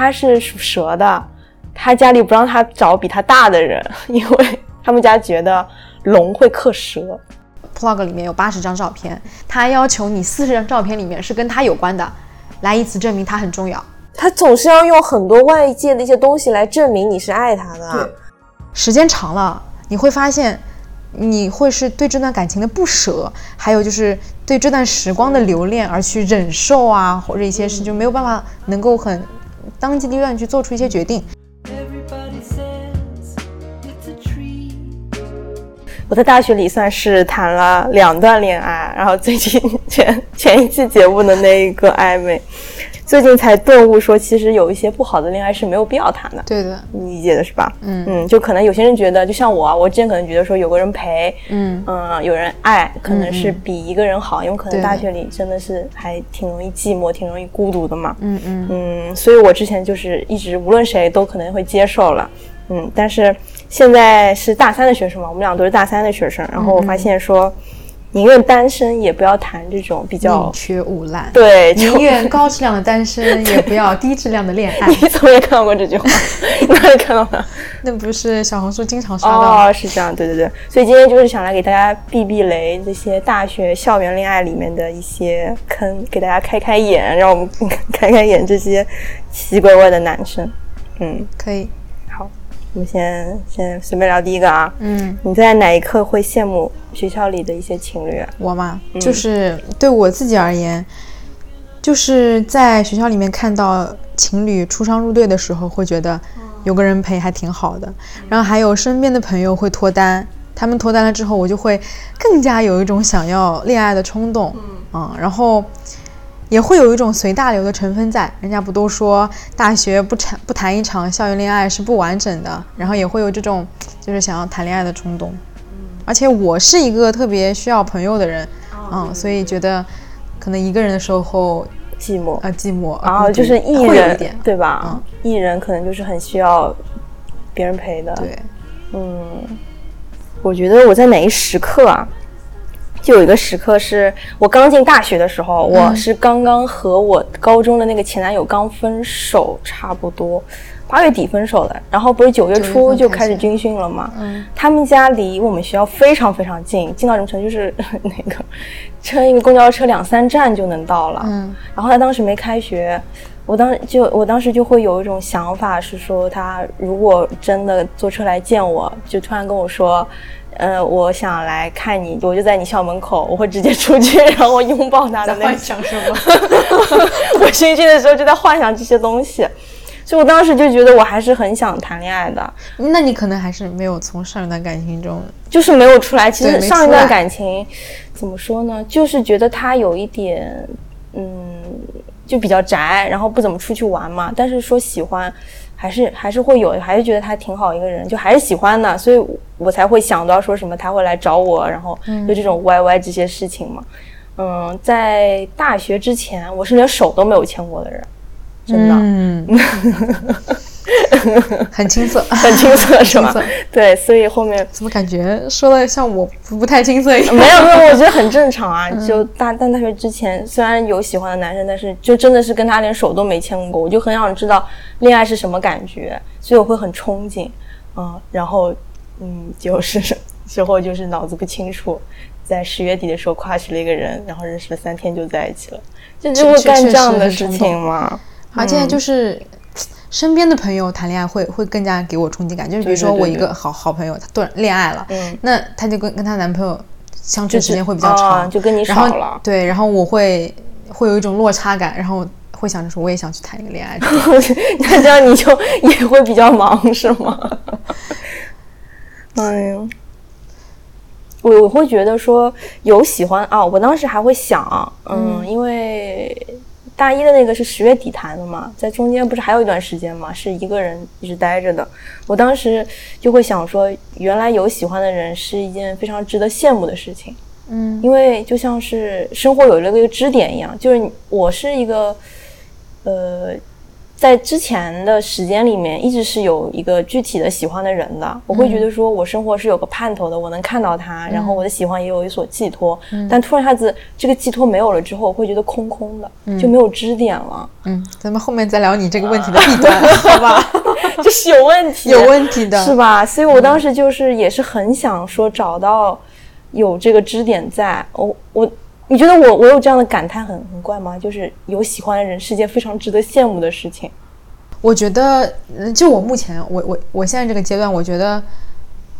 他是属蛇的，他家里不让他找比他大的人，因为他们家觉得龙会克蛇。Plog 里面有八十张照片，他要求你四十张照片里面是跟他有关的，来以此证明他很重要。他总是要用很多外界的一些东西来证明你是爱他的。时间长了，你会发现，你会是对这段感情的不舍，还有就是对这段时光的留恋而去忍受啊，或者一些事就没有办法能够很当机立断去做出一些决定。Everybody says it's a tree. 我在大学里算是谈了两段恋爱，然后最近前前一期节目的那一个暧昧，最近才顿悟说，其实有一些不好的恋爱是没有必要谈的。对的，你理解的是吧？嗯。嗯，就可能有些人觉得，就像我啊，我之前可能觉得说有个人陪，嗯。嗯，有人爱，可能是比一个人好，因为可能大学里真的是还挺容易寂寞、挺容易孤独的嘛。嗯嗯。嗯，所以我之前就是一直无论谁都可能会接受了，嗯，但是现在是大三的学生嘛，我们俩都是大三的学生，然后我发现说，宁愿单身也不要谈这种比较宁缺毋滥，对，宁愿高质量的单身，也不要低质量的恋爱。你怎么也看到过这句话？哪里看到的？那不是小红书经常刷到吗？哦，是这样，对对对，所以今天就是想来给大家避避雷，这些大学校园恋爱里面的一些坑，给大家开开眼，让我们开开眼这些奇奇怪怪的男生。嗯，可以，好，我们先先随便聊第一个啊。嗯，你在哪一刻会羡慕学校里的一些情侣啊？我嘛，就是对我自己而言，就是在学校里面看到情侣出双入对的时候，会觉得有个人陪还挺好的。然后还有身边的朋友会脱单，他们脱单了之后，我就会更加有一种想要恋爱的冲动，嗯，然后也会有一种随大流的成分在。人家不都说大学不谈不谈一场校园恋爱是不完整的，然后也会有这种就是想要谈恋爱的冲动。而且我是一个特别需要朋友的人，嗯，所以觉得可能一个人的时候寂寞，啊寂寞，然后就是艺人一点，对吧？嗯艺人可能就是很需要别人陪的。对，嗯，我觉得我在哪一时刻啊，就有一个时刻是我刚进大学的时候，我是刚刚和我高中的那个前男友刚分手，差不多八月底分手的，然后不是九月初就开始军训了嘛。嗯，他们家离我们学校非常非常近，近到什么程度？就是那个乘一个公交车两三站就能到了。嗯，然后他当时没开学，我当就我当时就会有一种想法，是说他如果真的坐车来见我，就突然跟我说，呃，我想来看你，我就在你校门口，我会直接出去，然后我拥抱他的那种。想什么？我军训的时候就在幻想这些东西，所以我当时就觉得我还是很想谈恋爱的，那你可能还是没有从上一段感情中，就是没有出来。其实上一段感情怎么说呢，就是觉得他有一点，嗯，就比较宅，然后不怎么出去玩嘛。但是说喜欢，还是还是会有，还是觉得他挺好一个人，就还是喜欢的，所以我才会想到说什么他会来找我，然后就这种 YY 这些事情嘛。嗯，在大学之前，我是连手都没有牵过的人，真的。嗯，很青涩，很青涩是吧？对，所以后面怎么感觉说的像我不不太青涩一样？没有没有，我觉得很正常啊。就大但大学之前，虽然有喜欢的男生，但是就真的是跟他连手都没牵过，我就很想知道恋爱是什么感觉，所以我会很憧憬，嗯，然后嗯，就是 之后就是脑子不清楚。在十月底的时候跨去了一个人，然后认识了三天就在一起了，就就会干这样的事情吗？而且就是身边的朋友谈恋爱会会更加给我冲击感，就是比如说我一个好好朋友，她突然恋爱了，嗯，那他就跟跟她男朋友相处时间会比较啊长，就跟你然后少了。对，然后我会会有一种落差感，然后会想着说我也想去谈一个恋爱，那这样你就也会比较忙是吗？哎呀，我我会觉得说有喜欢啊，我当时还会想，嗯，因为大一的那个是十月底谈的嘛，在中间不是还有一段时间嘛，是一个人一直待着的。我当时就会想说，原来有喜欢的人是一件非常值得羡慕的事情。嗯因为就像是生活有了一个支点一样，就是我是一个，呃，在之前的时间里面，一直是有一个具体的喜欢的人的。我会觉得说，我生活是有个盼头的，我能看到他，然后我的喜欢也有一所寄托。但突然一下子这个寄托没有了之后，我会觉得空空的，就没有支点了，嗯，咱们后面再聊你这个问题的 弊端，好吧？就是有问题，有问题的，是吧？所以我当时就是也是很想说找到有这个支点在。我我，你觉得我我有这样的感叹很很怪吗？就是有喜欢的人是件非常值得羡慕的事情。我觉得，嗯就我目前，我我我现在这个阶段，我觉得，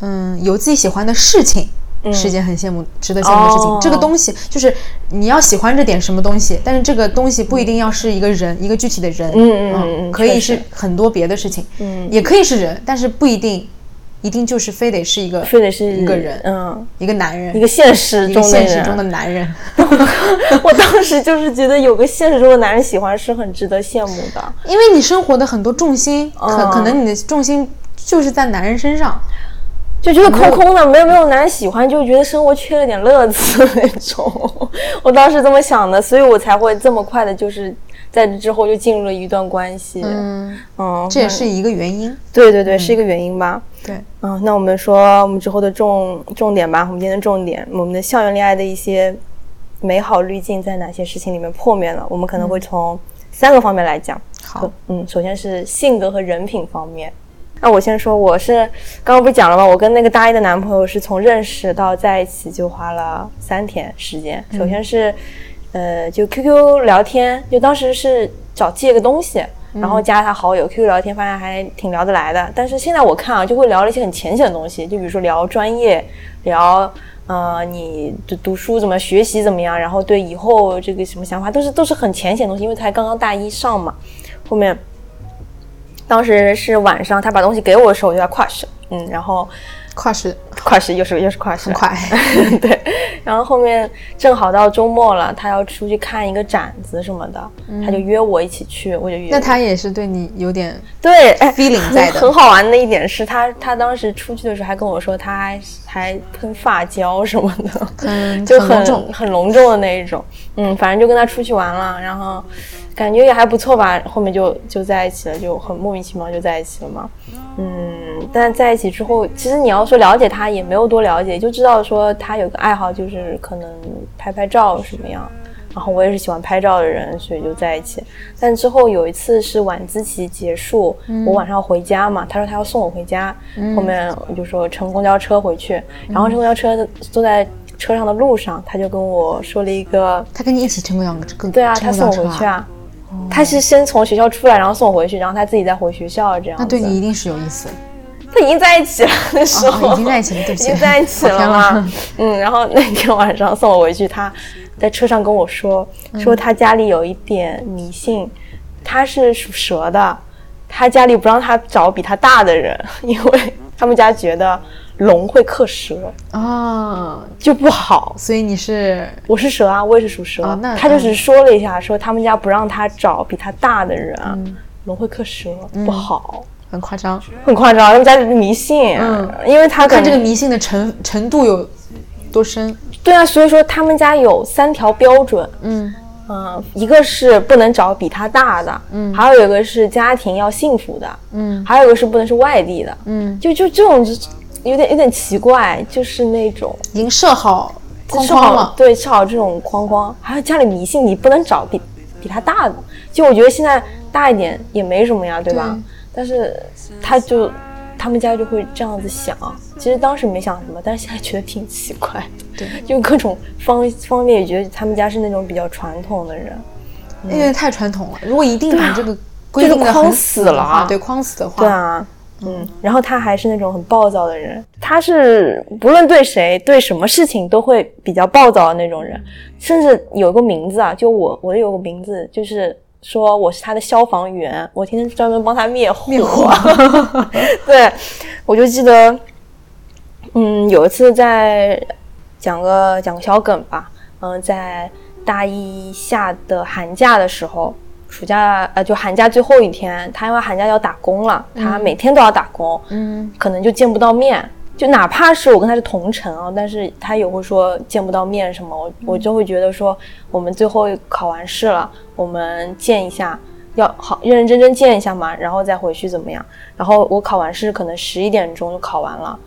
嗯，有自己喜欢的事情。是一件很羡慕、值得羡慕的事情。哦这个东西就是你要喜欢这点什么东西，但是这个东西不一定要是一个人，一个具体的人。嗯嗯嗯嗯可以是很多别的事情，嗯也可以是人，但是不一定，一定就是非得是一个，非得是一个人，嗯，一个男人，一个现实中的。现实中的男人。我当时就是觉得有个现实中的男人喜欢是很值得羡慕的。因为你生活的很多重心，可嗯可能你的重心就是在男人身上。就觉得空空的，没有没有男人喜欢，就觉得生活缺了点乐子那种。我当时这么想的，所以我才会这么快的，就是在这之后就进入了一段关系。嗯，嗯，这也是一个原因。对对对，是一个原因吧。对，嗯，那我们说我们之后的重重点吧，我们今天的重点，我们的校园恋爱的一些美好滤镜在哪些事情里面破灭了？我们可能会从三个方面来讲。好，嗯，首先是性格和人品方面。那我先说，我是刚刚不是讲了吗？我跟那个大一的男朋友是从认识到在一起就花了三天时间。首先是，呃，就 QQ 聊天，就当时是找借个东西，然后加他好友，QQ 聊天，发现还挺聊得来的。但是现在我看啊，就会聊了一些很浅显的东西，就比如说聊专业，聊呃你读读书怎么学习怎么样，然后对以后这个什么想法，都是都是很浅显的东西，因为才刚刚大一上嘛。后面当时是晚上，他把东西给我的时候，我就在 crush，嗯，然后 crush，crush 又是又是 crush，很快。对，然后后面正好到周末了，他要出去看一个展子什么的，他就约我一起去，我就约。那他也是对你有点对，哎 feeling 在的很好玩的一点是他，他当时出去的时候还跟我说，他还还喷发胶什么的，嗯就很很隆重很隆重的那一种。嗯，反正就跟他出去玩了，然后感觉也还不错吧，后面就就在一起了，就很莫名其妙就在一起了嘛。嗯，但在一起之后，其实你要说了解他也没有多了解，就知道说他有个爱好就是可能拍拍照什么样。然后我也是喜欢拍照的人，所以就在一起。但之后有一次是晚自习结束，我晚上回家嘛，他说他要送我回家，后面我就说乘公交车回去，然后乘公交车坐在车上的路上，他就跟我说了一个，他跟你一起乘公交车，对啊，他送。我回去啊。他是先从学校出来，然后送我回去，然后他自己再回学校这样。那对你一定是有意思。他已经在一起了，那时候、哦已经在一起了对不起。已经在一起了跑偏嘛。嗯，然后那天晚上送我回去，他在车上跟我说，嗯。说他家里有一点迷信，他是属蛇的，他家里不让他找比他大的人，因为他们家觉得龙会克蛇，啊，就不好。所以你是我是蛇啊，我也是属蛇。哦那他就只说了一下，说他们家不让他找比他大的人，龙会克蛇，不好。很夸张。很夸张，他们家里迷信，嗯因为他看这个迷信的程程度有多深。对啊，所以说他们家有三条标准，嗯嗯，一个是不能找比他大的，嗯，还有一个是家庭要幸福的，嗯还有一个是不能是外地的，嗯，就就这种就有点有点奇怪，就是那种已经设好框框了。对，设好这种框框，还有家里迷信，你不能找比比他大的。就我觉得现在大一点也没什么呀，对吧？对但是他就他们家就会这样子想，其实当时没想什么，但是现在觉得挺奇怪的。对，就各种方方面也觉得他们家是那种比较传统的人。因为太传统了。如果一定把这个规这个框定的很死了啊，对框死的话，对啊，嗯，然后他还是那种很暴躁的人，他是不论对谁对什么事情都会比较暴躁的那种人，甚至有个名字啊，就我我有个名字就是。说我是他的消防员，我天天专门帮他灭火。灭火 对，我就记得，嗯，有一次在讲个讲个小梗吧，嗯，在大一下的寒假的时候，暑假呃就寒假最后一天，他因为寒假要打工了，他每天都要打工，嗯可能就见不到面。就哪怕是我跟他是同城啊，但是他也会说见不到面什么，我我就会觉得说，我们最后考完试了，我们见一下，要好认认真真见一下嘛，然后再回去怎么样？然后我考完试可能十一点钟就考完了，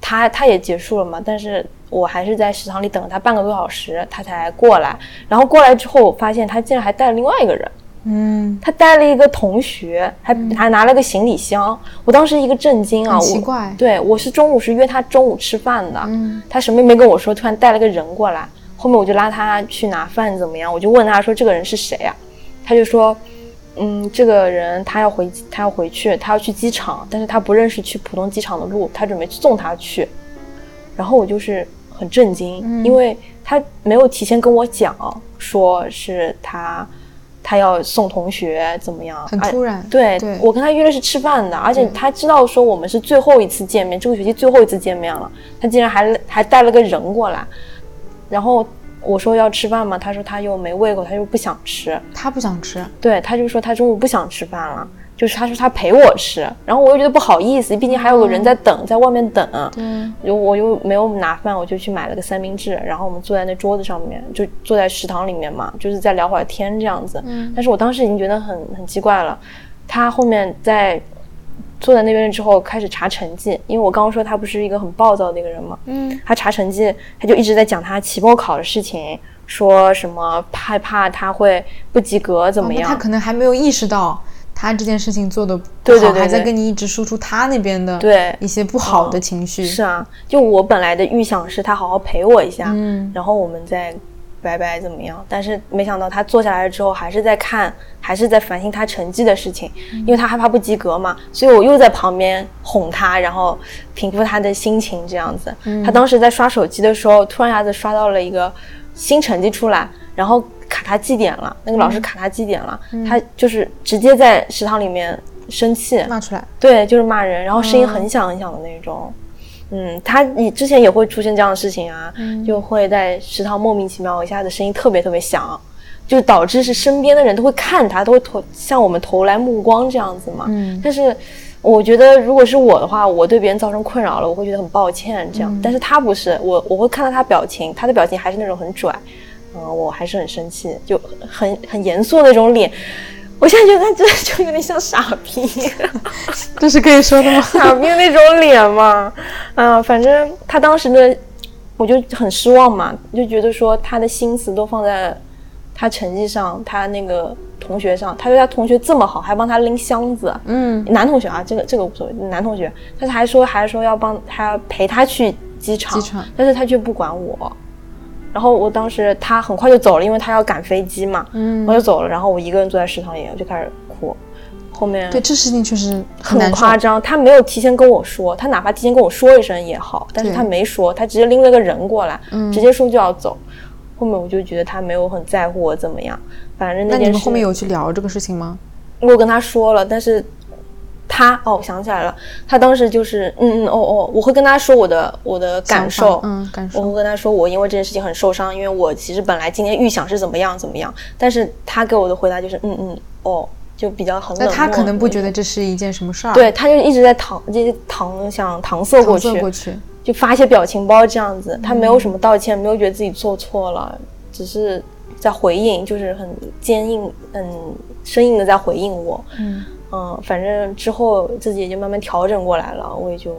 他他也结束了嘛，但是我还是在食堂里等了他半个多小时，他才过来。然后过来之后，我发现他竟然还带了另外一个人。嗯，他带了一个同学，还还拿了个行李箱，我当时一个震惊啊！我怪对我是中午是约他中午吃饭的，嗯他什么也没跟我说，突然带了个人过来，后面我就拉他去拿饭怎么样？我就问他说这个人是谁啊？他就说，嗯，这个人他要回他要回去，他要去机场，但是他不认识去浦东机场的路，他准备送他去。然后我就是很震惊，嗯因为他没有提前跟我讲，说是他他要送同学怎么样，很突然对对。我跟他约的是吃饭的，而且他知道说我们是最后一次见面，这个学期最后一次见面了，他竟然还还带了个人过来，然后我说要吃饭嘛，他说他又没胃口，他又不想吃，他不想吃，对，他就说他中午不想吃饭了，就是他说他陪我吃，然后我又觉得不好意思，毕竟还有个人在等，在外面等，对，就我又没有拿饭，我就去买了个三明治，然后我们坐在那桌子上面，就坐在食堂里面嘛，就是在聊会儿天这样子。嗯但是我当时已经觉得很很奇怪了，他后面在坐在那边之后开始查成绩，因为我刚刚说他不是一个很暴躁的一个人嘛，嗯，他查成绩，他就一直在讲他期末考的事情，说什么害怕他会不及格怎么样。哦他可能还没有意识到他这件事情做的不好，对对对对还在跟你一直输出他那边的对一些不好的情绪。是啊，就我本来的预想是他好好陪我一下，嗯然后我们再拜拜怎么样？但是没想到他坐下来之后，还是在看，还是在反省他成绩的事情，因为他害怕不及格嘛，所以我又在旁边哄他，然后平复他的心情这样子。他当时在刷手机的时候，突然一下子刷到了一个新成绩出来，然后卡他绩点了，那个老师卡他绩点了，他就是直接在食堂里面生气，骂出来，对，就是骂人，然后声音很响很响的那种。嗯，他你之前也会出现这样的事情啊，就会在食堂莫名其妙一下子声音特别特别响，就导致是身边的人都会看他，都会投向我们投来目光这样子嘛。嗯。但是我觉得如果是我的话，我对别人造成困扰了，我会觉得很抱歉这样。但是他不是，我我会看到他表情，他的表情还是那种很拽，嗯、我还是很生气，就很很严肃那种脸。我现在觉得他真的就有点像傻逼。这是可以说的吗？傻逼的那种脸嘛，啊，反正他当时的我就很失望嘛，就觉得说他的心思都放在他成绩上，他那个同学上，他对他同学这么好，还帮他拎箱子，嗯，男同学啊，这个这个无所谓，男同学，但是还说还说要帮他陪他去机场，机场但是他却不管我。然后我当时他很快就走了，因为他要赶飞机嘛，嗯我就走了，然后我一个人坐在食堂里，我就开始哭。后面对，这事情确实很很夸张，他没有提前跟我说，他哪怕提前跟我说一声也好，但是他没说，他直接拎了个人过来，嗯直接说就要走。后面我就觉得他没有很在乎我怎么样，反正件事那你们后面有去聊这个事情吗？我跟他说了，但是他哦，我想起来了，他当时就是嗯嗯哦哦，我会跟他说我的我的感受，嗯，感受我会跟他说，我因为这件事情很受伤，因为我其实本来今天预想是怎么样怎么样，但是他给我的回答就是嗯嗯哦，就比较很冷漠。那他可能不觉得这是一件什么事儿，对，他就一直在搪，就是搪想搪塞过去，就发一些表情包这样子。他没有什么道歉，没有觉得自己做错了，只是在回应，就是很坚硬、嗯生硬的在回应我。嗯嗯，反正之后自己也就慢慢调整过来了，我也就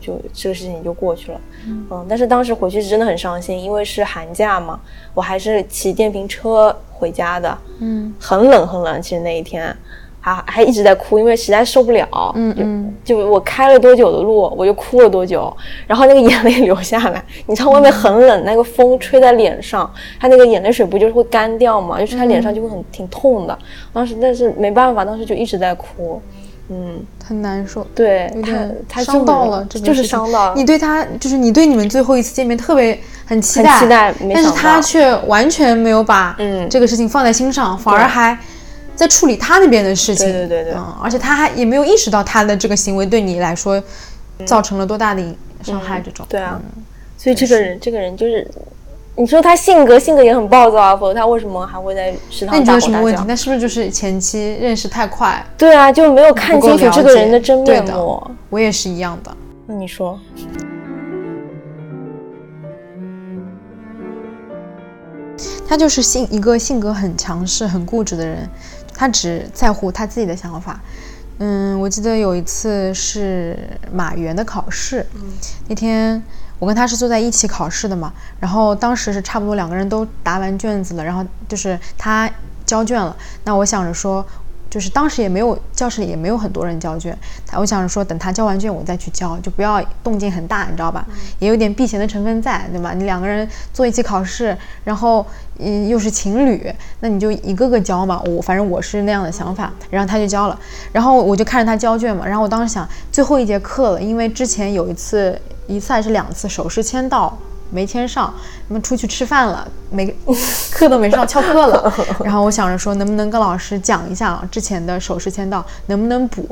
就这个事情就过去了。嗯但是当时回去是真的很伤心，因为是寒假嘛，我还是骑电瓶车回家的，嗯很冷很冷。其实那一天还还一直在哭，因为实在受不了。嗯嗯，就就我开了多久的路，我就哭了多久，然后那个眼泪流下来。你知道外面很冷，那个风吹在脸上，他那个眼泪水不就是会干掉嘛？就是他脸上就会很挺痛的。当时但是没办法，当时就一直在哭。嗯，很难受。对他他伤到了，这么就是伤到了。你对他，就是你对你们最后一次见面特别很期待，很期待但是他却完全没有把嗯这个事情放在心上，反而还在处理他那边的事情。对对对对嗯，而且他还也没有意识到他的这个行为对你来说造成了多大的伤害，这种。对啊，所以这个人，这个人就是，你说他性格性格也很暴躁啊，否则他为什么还会在食堂那你觉大吼大叫得什么问题？？那是不是就是前期认识太快，对啊，就没有看清楚这个人的真面目。我也是一样的。那你说，他他就是性一个性格很强势、很固执的人，他只在乎他自己的想法。嗯，我记得有一次是马原的考试，那天我跟他是坐在一起考试的嘛，然后当时是差不多两个人都答完卷子了，然后就是他交卷了，那我想着说。就是当时也没有教室里也没有很多人交卷，他我想着说等他交完卷我再去交，就不要动静很大，你知道吧？也有点避嫌的成分在，对吧？你两个人坐一起考试，然后嗯又是情侣，那你就一个个交嘛。我反正我是那样的想法，然后他就交了，然后我就看着他交卷嘛，然后我当时想最后一节课了，因为之前有一次一次还是两次手势签到。没签上，那么出去吃饭了，没 课都没上，翘课了。然后我想着说，能不能跟老师讲一下之前的手势签到能不能补？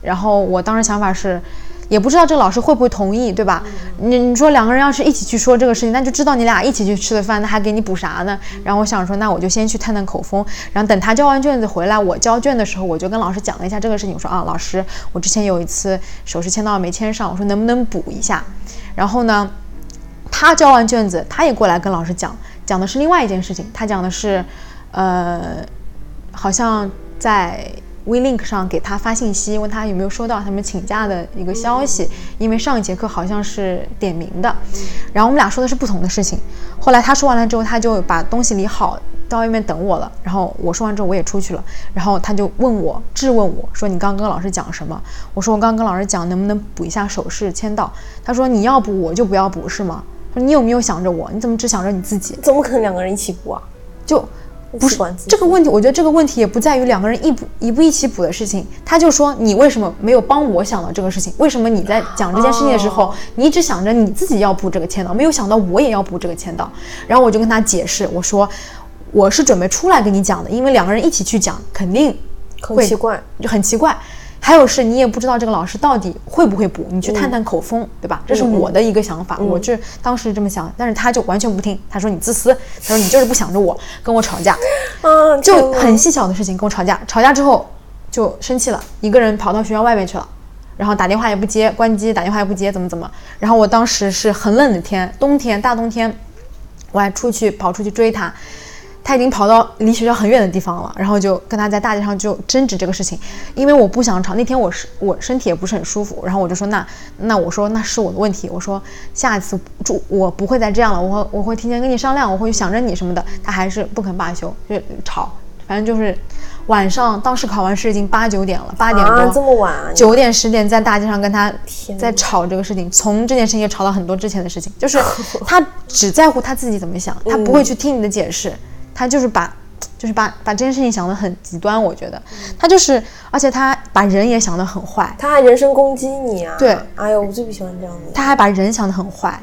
然后我当时想法是，也不知道这个老师会不会同意，对吧？你你说两个人要是一起去说这个事情，那就知道你俩一起去吃的饭，那还给你补啥呢？然后我想说，那我就先去探探口风，然后等他交完卷子回来，我交卷的时候，我就跟老师讲了一下这个事情。我说啊，老师，我之前有一次手势签到没签上，我说能不能补一下？然后呢？他交完卷子，他也过来跟老师讲，讲的是另外一件事情。他讲的是，呃，好像在 WeLink 上给他发信息，问他有没有收到他们请假的一个消息，因为上一节课好像是点名的。然后我们俩说的是不同的事情。后来他说完了之后，他就把东西理好，到外面等我了。然后我说完之后，我也出去了。然后他就问我，质问我说：“你刚刚跟老师讲什么？”我说：“我刚跟老师讲，能不能补一下手势签到？”他说：“你要补，我就不要补，是吗？”你有没有想着我？你怎么只想着你自己？怎么可能两个人一起补啊？就不是这个问题。我觉得这个问题也不在于两个人一补一不一起补的事情。他就说你为什么没有帮我想到这个事情？为什么你在讲这件事情的时候，你只想着你自己要补这个签到，没有想到我也要补这个签到？然后我就跟他解释，我说我是准备出来跟你讲的，因为两个人一起去讲，肯定很奇怪，就很奇怪。还有是，你也不知道这个老师到底会不会补，你去探探口风，对吧？这是我的一个想法，我就当时这么想，但是他就完全不听，他说你自私，他说你就是不想着我，跟我吵架，啊，就很细小的事情跟我吵架，吵架之后就生气了，一个人跑到学校外面去了，然后打电话也不接，关机，打电话也不接，怎么怎么？然后我当时是很冷的天，冬天大冬天，我还出去跑出去追他。他已经跑到离学校很远的地方了，然后就跟他在大街上就争执这个事情，因为我不想吵。那天我是我身体也不是很舒服，然后我就说那那我说那是我的问题，我说下次就我不会再这样了，我我会提前跟你商量，我会想着你什么的。他还是不肯罢休，就吵，反正就是晚上当时考完试已经八九点了，八点多这么晚，九点十点在大街上跟他在吵这个事情，从这件事情也吵到很多之前的事情，就是 他只在乎他自己怎么想，他不会去听你的解释。他就是把，就是把把这件事情想得很极端，我觉得。他就是，而且他把人也想得很坏，他还人身攻击你啊！对，哎呦，我最不喜欢这样的。他还把人想得很坏，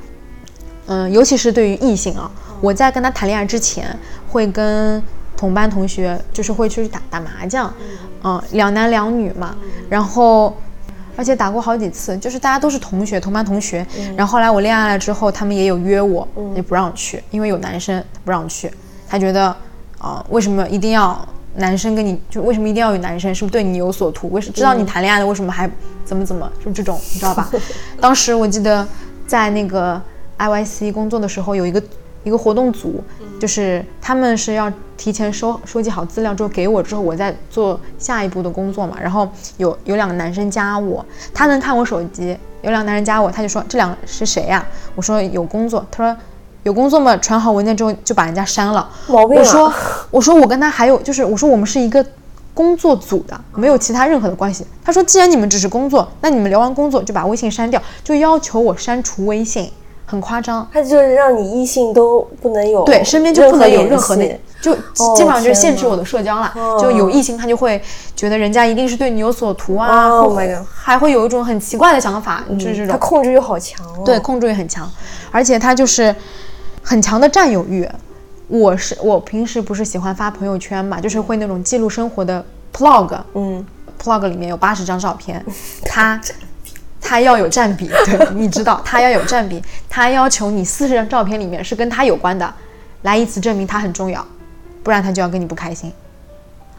嗯，尤其是对于异性啊，我在跟他谈恋爱之前，会跟同班同学就是会去打打麻将，嗯，两男两女嘛，然后而且打过好几次，就是大家都是同学，同班同学，然后后来我恋爱了之后，他们也有约我，也不让去，因为有男生不让去。他觉得，啊，为什么一定要男生跟你？就为什么一定要有男生？是不是对你有所图？为什知道你谈恋爱的，为什么还怎么怎么？就这种，你知道吧？当时我记得在那个 I Y C 工作的时候，有一个一个活动组，就是他们是要提前收收集好资料之后给我，之后我再做下一步的工作嘛。然后有有两个男生加我，他能看我手机，有两个男生加我，他就说这两个是谁呀？我说有工作，他说。有工作嘛？传好文件之后就把人家删了。毛病我说，我说我跟他还有就是，我说我们是一个工作组的，没有其他任何的关系。他说，既然你们只是工作，那你们聊完工作就把微信删掉，就要求我删除微信，很夸张。他就是让你异性都不能有对身边就不能有任何的，就基本上就是限制我的社交了。就有异性他就会觉得人家一定是对你有所图啊，还会有一种很奇怪的想法，就是这种。他控制欲好强。对，控制欲很强，而且他就是。很强的占有欲，我是我平时不是喜欢发朋友圈嘛，就是会那种记录生活的 plog，嗯，plog 里面有八十张照片，他 他要有占比，对，你知道 他要有占比，他要求你四十张照片里面是跟他有关的，来以此证明他很重要，不然他就要跟你不开心，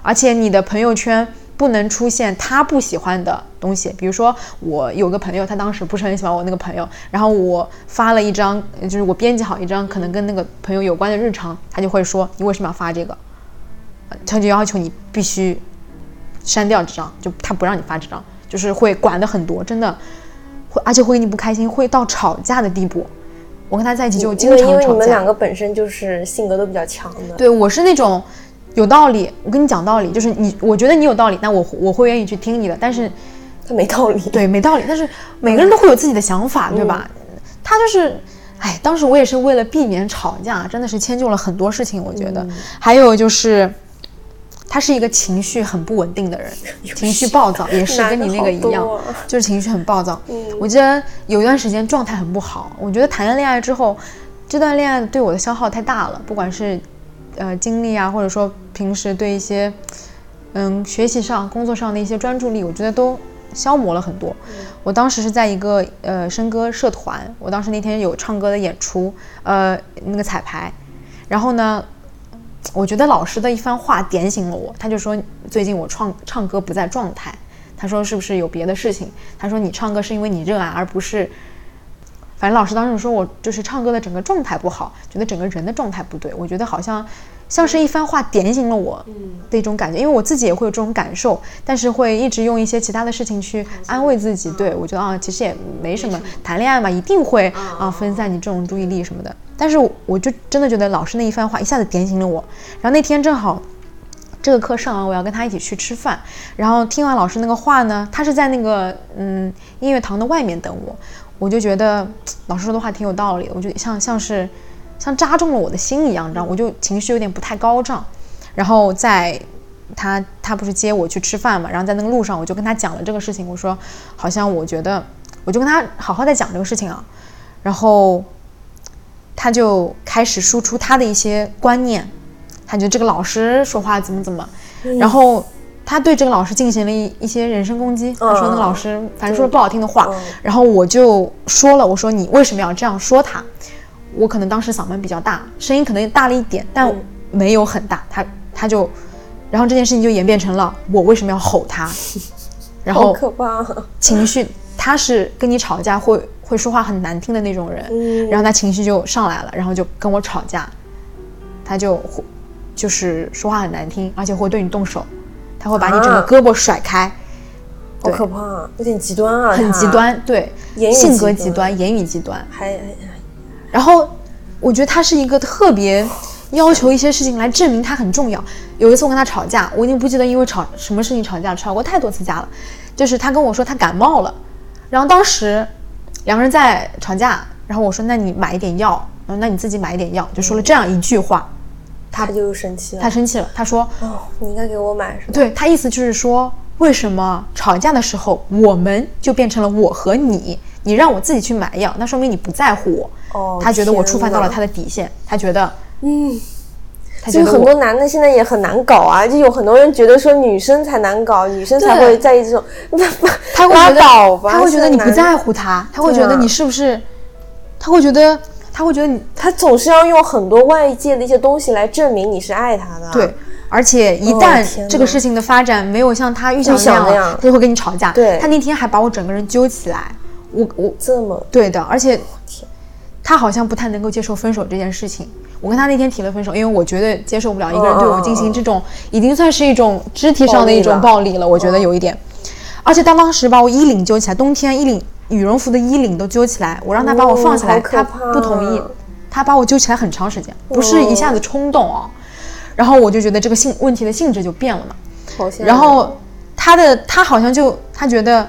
而且你的朋友圈。不能出现他不喜欢的东西。比如说，我有个朋友，他当时不是很喜欢我那个朋友，然后我发了一张，就是我编辑好一张可能跟那个朋友有关的日常，他就会说你为什么要发这个？呃他就要求你必须删掉这张，就他不让你发这张，就是会管的很多，真的会，而且会给你不开心，会到吵架的地步。我跟他在一起就经常吵架因为你们两。个本身就是性格都比较强的，对我是那种有道理，我跟你讲道理，就是你，我觉得你有道理，那我我会愿意去听你的。但是他没道理。对，没道理。但是每个人都会有自己的想法，对吧？他就是，哎，当时我也是为了避免吵架，真的是迁就了很多事情。我觉得，还有就是，他是一个情绪很不稳定的人，情绪暴躁，也是跟你那个一样就是情绪很暴躁。我记得有一段时间状态很不好，我觉得谈了恋爱之后，这段恋爱对我的消耗太大了，不管是呃精力啊，或者说平时对一些嗯学习上、工作上的一些专注力，我觉得都消磨了很多。我当时是在一个呃笙歌社团，我当时那天有唱歌的演出，呃那个彩排，然后呢。我觉得老师的一番话点醒了我，他就说最近我唱唱歌不在状态，他说是不是有别的事情？他说你唱歌是因为你热爱，而不是，反正老师当时说我就是唱歌的整个状态不好，觉得整个人的状态不对。我觉得好像像是一番话点醒了我的一种感觉，因为我自己也会有这种感受，但是会一直用一些其他的事情去安慰自己。对我觉得啊，其实也没什么，谈恋爱嘛，一定会啊分散你这种注意力什么的。但是我就真的觉得老师那一番话一下子点醒了我。然后那天正好这个课上完，我要跟他一起去吃饭。然后听完老师那个话呢，他是在那个嗯音乐堂的外面等我，我就觉得老师说的话挺有道理的，我就像像是像扎中了我的心一样，你知道，我就情绪有点不太高涨。然后在他他不是接我去吃饭嘛，然后在那个路上我就跟他讲了这个事情，我说好像我觉得我就跟他好好在讲这个事情啊，然后他就开始输出他的一些观念，他觉得这个老师说话怎么怎么，然后他对这个老师进行了一一些人身攻击，他说那个老师反正说了不好听的话，然后我就说了，我说你为什么要这样说他？我可能当时嗓门比较大，声音可能大了一点，但没有很大。他他就，然后这件事情就演变成了我为什么要吼他，然好后可怕！情绪，他是跟你吵架会会说话很难听的那种人，嗯然后他情绪就上来了，然后就跟我吵架，他就会就是说话很难听，而且会对你动手，他会把你整个啊。胳膊甩开，好可怕，有点极端啊，很极，端，对，言性格极端，言语极端。还还然后我觉得他是一个特别要求一些事情来证明他很重要。有一次我跟他吵架，我已经不记得因为吵什么事情吵架，吵过太多次架了。就是他跟我说他感冒了，然后当时两个人在吵架，然后我说那你买一点药，然后那你自己买一点药，就说了这样一句话，他就生气了他。生气了，他说哦，你应该给我买？对他意思就是说，为什么吵架的时候我们就变成了我和你？你让我自己去买药，那说明你不在乎我。哦他觉得我触犯到了他的底线，他觉得，嗯，所以很多男的现在也很难搞啊，就有很多人觉得说女生才难搞，女生才会在意这种，拉他会觉得他会觉得你不在乎他，他会觉得你是不是，他会觉得他会觉得你他总是要用很多外界的一些东西来证明你是爱他的。对，，而且一哦旦这个事情的发展没有像他预想那样他就会跟你吵架。对他那天还把我整个人揪起来，我我这么对的，而且他好像不太能够接受分手这件事情。我跟他那天提了分手，因为我觉得接受不了一个人对我进行这种，已经算是一种肢体上的一种暴力了。我觉得有一点，而且他当时把我衣领揪起来，冬天衣领羽绒服的衣领都揪起来，我让他把我放下来，他不同意，他把我揪起来很长时间，不是一下子冲动哦。然后我就觉得这个性问题的性质就变了嘛。然后他的他好像就他觉得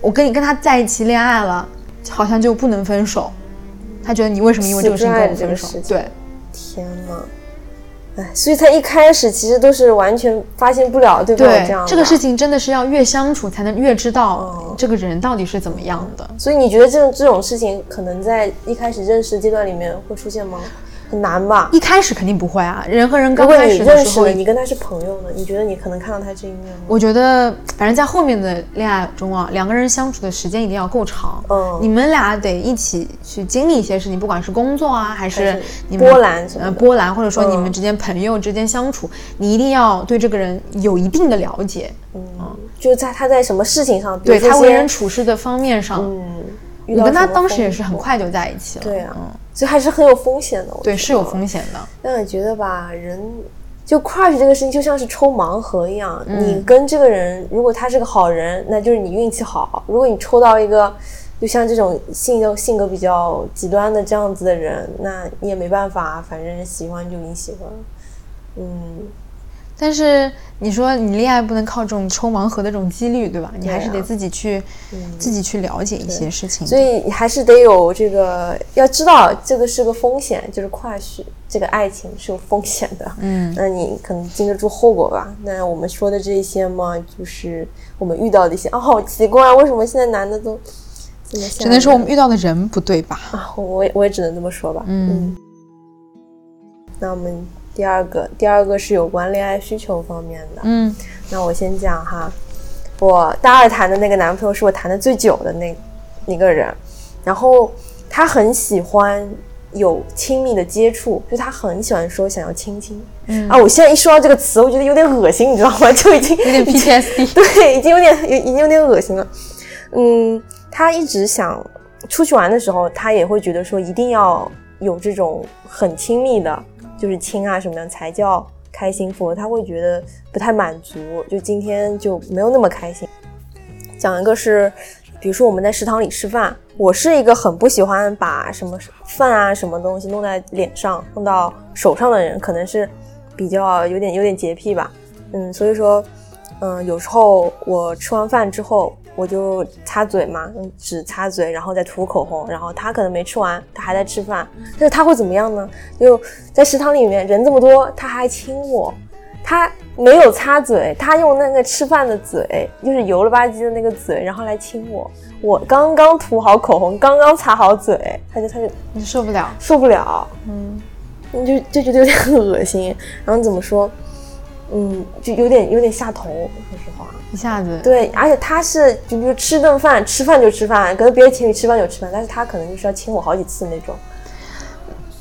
我跟你跟他在一起恋爱了，好像就不能分手。他觉得你为什么因为这个事情跟我分手？对，天呐，哎，所以他一开始其实都是完全发现不了对方有对这样，的这个事。情真的是要越相处才能越知道哦这个人到底是怎么样的。所以你觉得这种这种事情可能在一开始认识阶段里面会出现吗？难吧？一开始肯定不会啊，人和人刚开始的时候，你跟他是朋友呢，你觉得你可能看到他这一面吗？我觉得，反正在后面的恋爱中啊，两个人相处的时间一定要够长。嗯你们俩得一起去经历一些事情，不管是工作啊，还还是是你们波澜什么的呃波澜，或者说你们嗯之间朋友之间相处，你一定要对这个人有一定的了解，嗯就在他在什么事情上，对他为人处事的方面上，嗯，遇你跟他当时也是很快就在一起了。对啊嗯，所以还是很有风险的。对，是有风险的。但我觉得吧，人就 crush 这个事情就像是抽盲盒一样，嗯你跟这个人，如果他是个好人，那就是你运气好；如果你抽到一个就像这种性格性格比较极端的这样子的人，那你也没办法，反正喜欢就你喜欢。嗯，但是你说你恋爱不能靠这种抽盲盒的这种几率，对吧？你还是得自己去、自己去了解一些事情。所以你还是得有这个，要知道这个是个风险，就是 crush 这个爱情是有风险的。嗯，那你可能经得住后果吧。那我们说的这些嘛，就是我们遇到的一些啊，好奇怪，为什么现在男的都只能说我们遇到的人不对吧？啊，我也我也只能这么说吧。嗯那我们第二个，第二个是有关恋爱需求方面的。嗯那我先讲哈，我大二谈的那个男朋友是我谈的最久的那那个人，然后他很喜欢有亲密的接触，就他很喜欢说想要亲亲。嗯啊，我现在一说到这个词，我觉得有点恶心，你知道吗？就已经有点 PTSD。对，已经有点有已经有点恶心了。嗯，他一直想出去玩的时候，他也会觉得说一定要有这种很亲密的，就是亲啊什么样才叫开心，否则他会觉得不太满足，就今天就没有那么开心。讲一个是，比如说我们在食堂里吃饭，我是一个很不喜欢把什么饭啊什么东西弄在脸上、弄到手上的人，可能是比较有点有点洁癖吧。嗯，所以说，嗯，有时候我吃完饭之后，我就擦嘴嘛，用纸擦嘴，然后再涂口红。然后他可能没吃完，他还在吃饭，但是他会怎么样呢？就在食堂里面人这么多，他还亲我，他没有擦嘴，他用那个吃饭的嘴，就是油了吧唧的那个嘴，然后来亲我。我刚刚涂好口红，刚刚擦好嘴，他就他就你受不了。受不了，嗯，你就就觉得有点恶心。然后怎么说？嗯，就有点有点下头，说实话。一下子。对，而且他是就比如吃顿饭，吃饭就吃饭，跟别的情侣吃饭就吃饭，但是他可能就是要亲我好几次那种，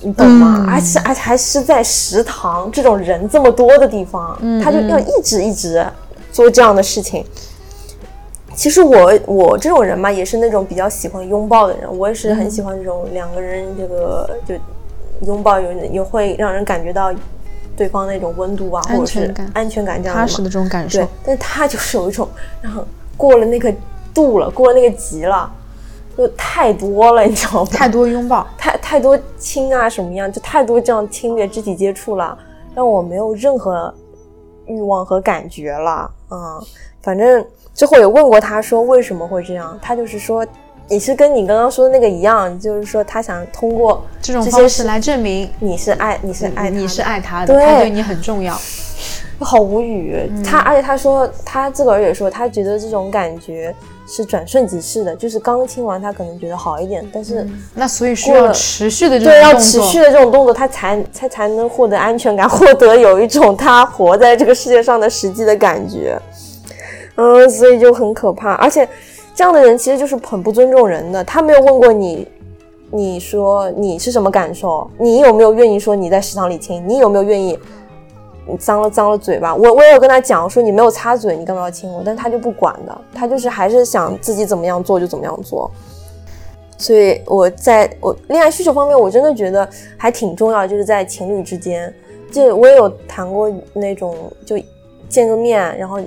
你懂吗？而且而且还是在食堂这种人这么多的地方，他就要一直一直做这样的事情。其实我我这种人嘛，也是那种比较喜欢拥抱的人，我也是很喜欢这种两个人这个就拥抱有也会让人感觉到对方那种温度啊，或者是安全感这样的踏实的这种感受对，，但他就是有一种，然后过了那个度了，过了那个级了，就太多了，你知道吗？太多拥抱。太太多亲啊什么样，就太多这样亲密的肢体接触了，让我没有任何欲望和感觉了。嗯，反正之后也问过他说为什么会这样，他就是说也是跟你刚刚说的那个一样，就是说他想通过这种方式来证明你是爱你是爱你是爱他的，对他对你很重要。好无语。嗯他而且他说他自个儿也说，他觉得这种感觉是转瞬即逝的，就是刚亲完他可能觉得好一点，但是、那所以需过了要持续的这种对要。持续的这种动作，他才才才能获得安全感，获得有一种他活在这个世界上的实际的感觉。嗯，所以就很可怕。而且这样的人其实就是很不尊重人的，他没有问过你。你说你是什么感受？你有没有愿意说你在食堂里亲？你有没有愿意你脏了脏了嘴巴？我我也有跟他讲说你没有擦嘴，你干嘛要亲我？但他就不管的，他就是还是想自己怎么样做就怎么样做。所以我在我恋爱需求方面，我真的觉得还挺重要，就是在情侣之间，就我也有谈过那种就见个面，然后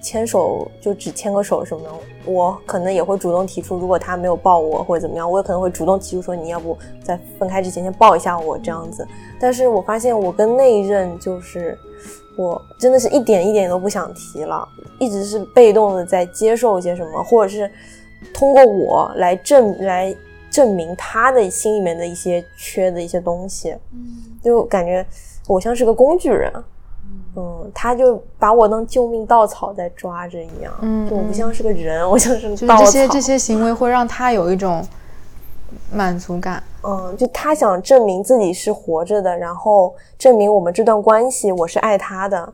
牵手就只牵个手什么的，我可能也会主动提出，如果他没有抱我或者怎么样，我也可能会主动提出说你要不在分开之前先抱一下我这样子。但是我发现我跟那一任就是。我真的是一点一点都不想提了，一直是被动的在接受一些什么，或者是通过我来证来证明他的心里面的一些缺的一些东西，就感觉我像是个工具人，嗯，他就把我当救命稻草在抓着一样，嗯就我不像是个人，我像是这些这些行为会让他有一种满足感，嗯，就他想证明自己是活着的，然后证明我们这段关系我是爱他的。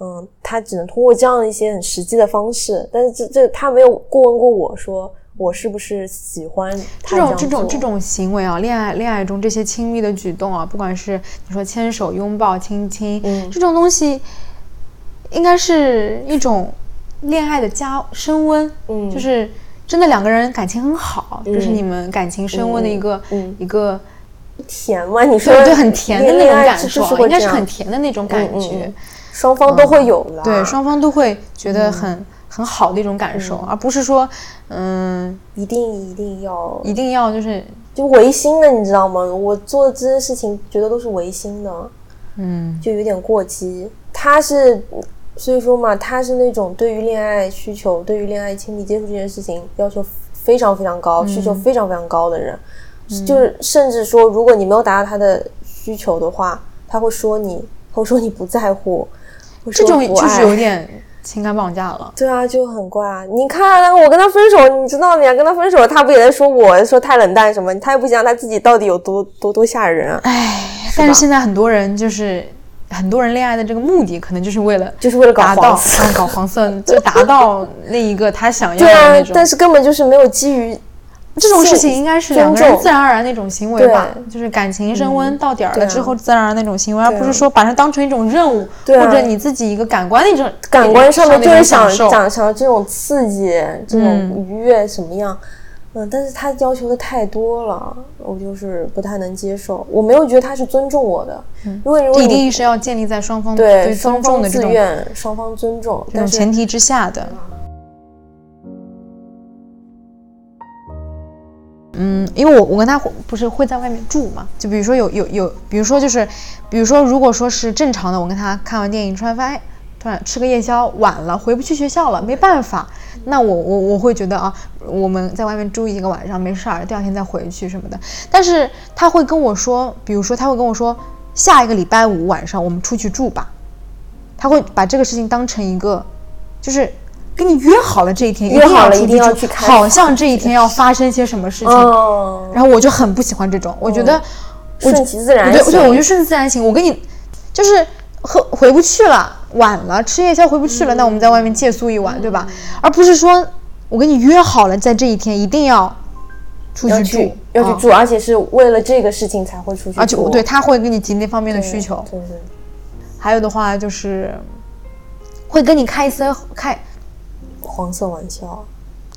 嗯，他只能通过这样一些很实际的方式，但是这这他没有过问过我说我是不是喜欢他这种这种这种行为啊，恋爱恋爱中这些亲密的举动啊，不管是你说牵手、拥抱、亲亲，嗯这种东西，应该是一种恋爱的加升温，嗯就是真的两个人感情很好，就是嗯你们感情升温的一个、嗯一个甜吗？你说对对很甜的那种感受应该是很甜的那种感嗯觉，嗯双方都会有的啊、对，双方都会觉得很、很好的一种感受，而不是说嗯一定一定要。一定要就是就违心的，你知道吗？我做的这些事情觉得都是违心的，嗯。就有点过激。他是，所以说嘛，他是那种对于恋爱需求、对于恋爱亲密接触这件事情要求非常非常高、需求非常非常高的人。就是甚至说，如果你没有达到他的需求的话，他会说你，他 会说你不在乎，会这种就是有点情感绑架了。对啊，就很怪啊！你看我跟他分手，你知道你跟他分手，他不也在说我说太冷淡什么？他也不想他自己到底有多多多吓人啊！哎，但是现在很多人就是很多人恋爱的这个目的，可能就是为了就是为了搞黄色啊搞黄色，就达到那一个他想要的那，种。但是根本就是没有基于这种事情应该是两个人自然而然那种行为吧，就是感情升温到点儿了之后自然而然那种行为，而不是说把它当成一种任务，或者你自己一个感官的一种感官上面就是受。想想这种刺激、这种嗯愉悦什么样，嗯，但是他要求的太多了，我就是不太能接受。我没有觉得他是尊重我的，如果如果一你定是要建立在双方对尊双方重的自愿、双方尊重，这种前提之下的。嗯，因为我我跟他不是会在外面住嘛，就比如说有有有，比如说就是，比如说如果说是正常的，我跟他看完电影，突然发现，哎，突然吃个夜宵晚了，回不去学校了，没办法，那我我我会觉得啊，我们在外面住一个晚上没事儿，第二天再回去什么的。但是他会跟我说，比如说他会跟我说，下一个礼拜五晚上我们出去住吧，他会把这个事情当成一个，就是跟你约好了这一天，约好了一定要去看好像这一天要发生些什么事情。嗯，然后我就很不喜欢这种，我觉得我顺其自然对，行对，我就顺其自然行。我跟你就是喝回不去了，晚了吃夜宵回不去了，那我们在外面借宿一晚，对吧？而不是说我跟你约好了，在这一天一定要出去住要去，要去啊住，而且是为了这个事情才会出去住，而且我对他会给你提那方面的需求。对对对还有的话就是会跟你开一些开，黄色玩笑，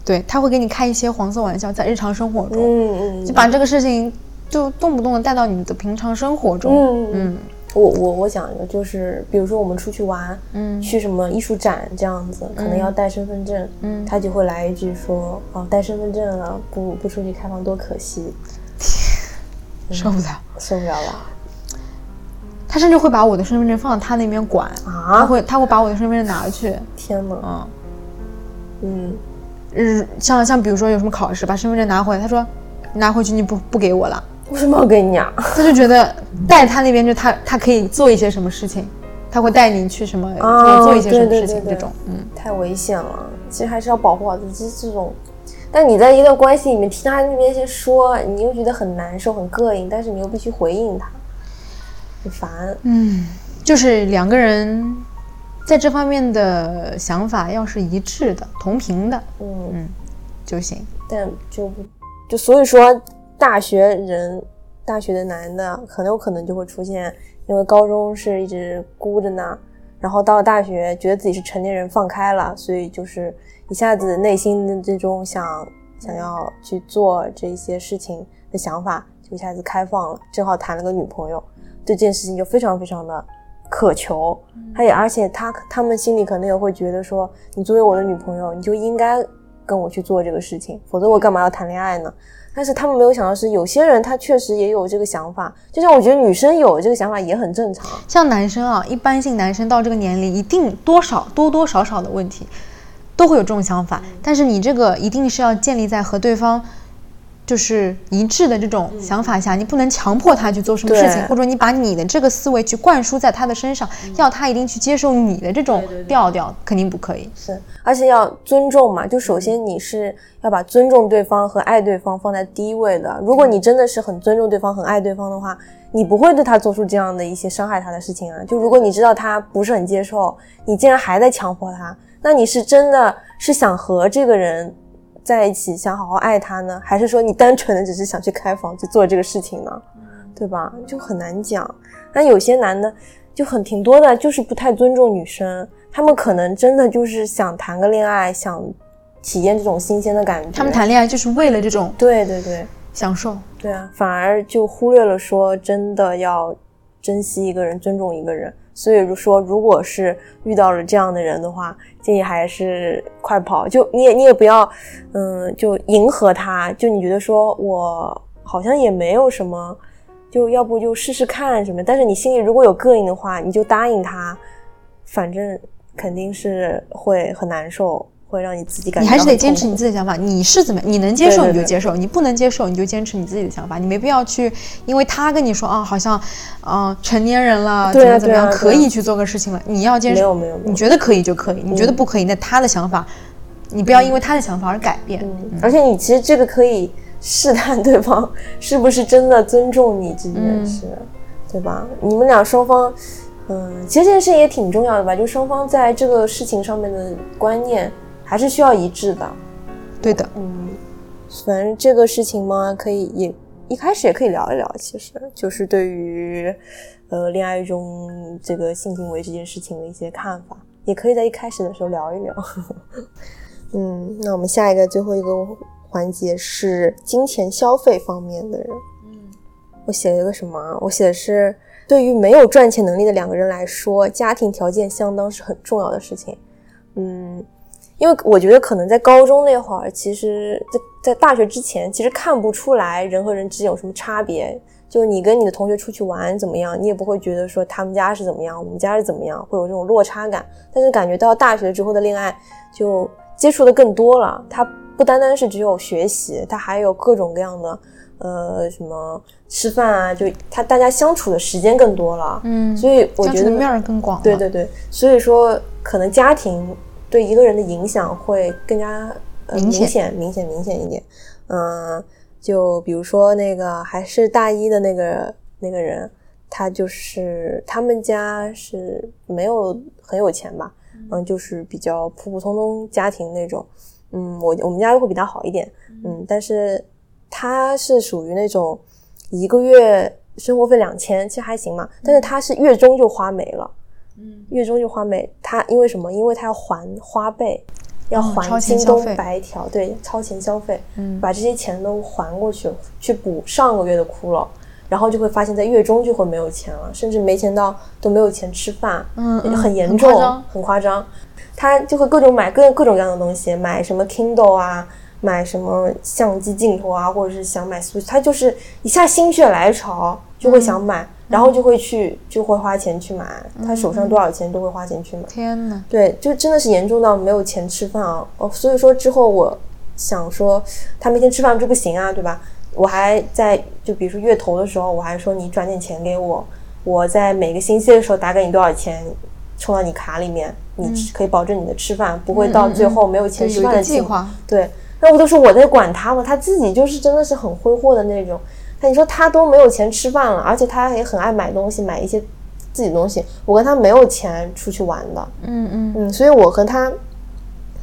对他会给你开一些黄色玩笑，在日常生活中，嗯嗯就把这个事情就动不动的带到你的平常生活中。嗯嗯我我我讲一个，就是比如说我们出去玩，嗯去什么艺术展这样子，可能要带身份证，嗯他就会来一句说，哦，带身份证了，不不出去开房多可惜，受不了。受不了了他甚至会把我的身份证放到他那边管啊，他啊！会他会把我的身份证拿去，天呐，嗯，嗯，日像像比如说有什么考试，把身份证拿回来，他说拿回去你不不给我了，为什么要给你啊？他就觉得带他那边就他他可以做一些什么事情，他会带你去什么、哦做一些什么事情这种，嗯，太危险了，其实还是要保护好自己。这种，但你在一段关系里面听他那边先说，你又觉得很难受、很膈应，但是你又必须回应他，很烦。嗯，就是两个人在这方面的想法要是一致的、同频的嗯，就行。但就不就所以说，大学人，大学的男的很有可能就会出现，因为高中是一直孤着呢，然后到了大学觉得自己是成年人放开了，所以就是一下子内心的这种想想要去做这些事情的想法就一下子开放了，正好谈了个女朋友，对这件事情就非常非常的渴求，他也而且他他们心里可能也会觉得说，你作为我的女朋友，你就应该跟我去做这个事情，否则我干嘛要谈恋爱呢？但是他们没有想到是，有些人他确实也有这个想法，就像我觉得女生有这个想法也很正常。像男生啊，一般性男生到这个年龄，一定多少多多少少的问题，都会有这种想法。但是你这个一定是要建立在和对方，就是一致的这种想法下，你不能强迫他去做什么事情，或者你把你的这个思维去灌输在他的身上，要他一定去接受你的这种调调，肯定不可以。是，而且要尊重嘛。就首先你是要把尊重对方和爱对方放在第一位的。如果你真的是很尊重对方、很爱对方的话，你不会对他做出这样的一些伤害他的事情啊。就如果你知道他不是很接受，你竟然还在强迫他，那你是真的是想和这个人在一起，想好好爱他呢，还是说你单纯的只是想去开房去做这个事情呢？对吧？就很难讲。那有些男的就很挺多的，就是不太尊重女生，他们可能真的就是想谈个恋爱，想体验这种新鲜的感觉。他们谈恋爱就是为了这种对对对享受。对啊，反而就忽略了说真的要珍惜一个人，尊重一个人。所以说，如果是遇到了这样的人的话，建议还是快跑。就你也你也不要，嗯，就迎合他。就你觉得说我好像也没有什么，就要不就试试看什么。但是你心里如果有膈应的话，你就答应他，反正肯定是会很难受，会让你自己感觉你还是得坚持你自己的想法，你是怎么，你能接受你就接受，你不能接受你就坚持你自己的想法，你没必要去因为他跟你说啊，好像，嗯、成年人了，怎么怎么样，可以去做个事情了，你要坚持，没有没有你觉得可以就可以，你觉得不可以，那他的想法，你不要因为他的想法而改变。嗯，而且你其实这个可以试探对方 是不是真的尊重你这件事，对吧？你们俩双方，嗯，其实这件事也挺重要的吧，就双方在这个事情上面的观念还是需要一致的。对的，嗯，反正这个事情嘛，可以也一开始也可以聊一聊，其实就是对于呃恋爱中这个性行为这件事情的一些看法，也可以在一开始的时候聊一聊。嗯，那我们下一个最后一个环节是金钱消费方面的人。嗯，我写了一个什么啊？我写的是对于没有赚钱能力的两个人来说，家庭条件相当是很重要的事情。嗯，因为我觉得可能在高中那会儿，其实在在大学之前，其实看不出来人和人之间有什么差别。就你跟你的同学出去玩怎么样，你也不会觉得说他们家是怎么样，我们家是怎么样，会有这种落差感。但是感觉到大学之后的恋爱，就接触的更多了。它不单单是只有学习，它还有各种各样的，呃，什么吃饭啊，就他大家相处的时间更多了。嗯，所以我觉得面儿更广。对对对，所以说可能家庭对一个人的影响会更加、呃、明显明显、明显、明显一点。嗯、就比如说那个还是大一的那个那个人，他就是他们家是没有很有钱吧，嗯，就是比较普普通通家庭那种。嗯，我我们家会比他好一点，嗯，但是他是属于那种一个月生活费两千，其实还行嘛，但是他是月中就花没了。月中就花没，他因为什么？因为他要还花呗，要还京东白条，对，超前消费，嗯。把这些钱都还过去，去补上个月的窟窿，然后就会发现，在月中就会没有钱了，甚至没钱到都没有钱吃饭，嗯嗯很严重，很夸张。很夸张。他就会各种买各各种各样的东西，买什么 Kindle 啊，买什么相机镜头啊，或者是想买 Switch，他就是一下心血来潮就会想买，然后就会去就会花钱去买，他手上多少钱都会花钱去买。天呐，对，就真的是严重到没有钱吃饭啊！哦，所以说之后我想说，他每天吃饭这不行啊，对吧？我还在就比如说月头的时候，我还说你转点钱给我，我在每个星期的时候打给你多少钱，充到你卡里面，你可以保证你的吃饭不会到最后没有钱吃饭的情个计划。对，那不都是我在管他吗？他自己就是真的是很挥霍的那种。那你说他都没有钱吃饭了，而且他也很爱买东西，买一些自己的东西。我跟他没有钱出去玩的，嗯嗯，嗯，所以我和他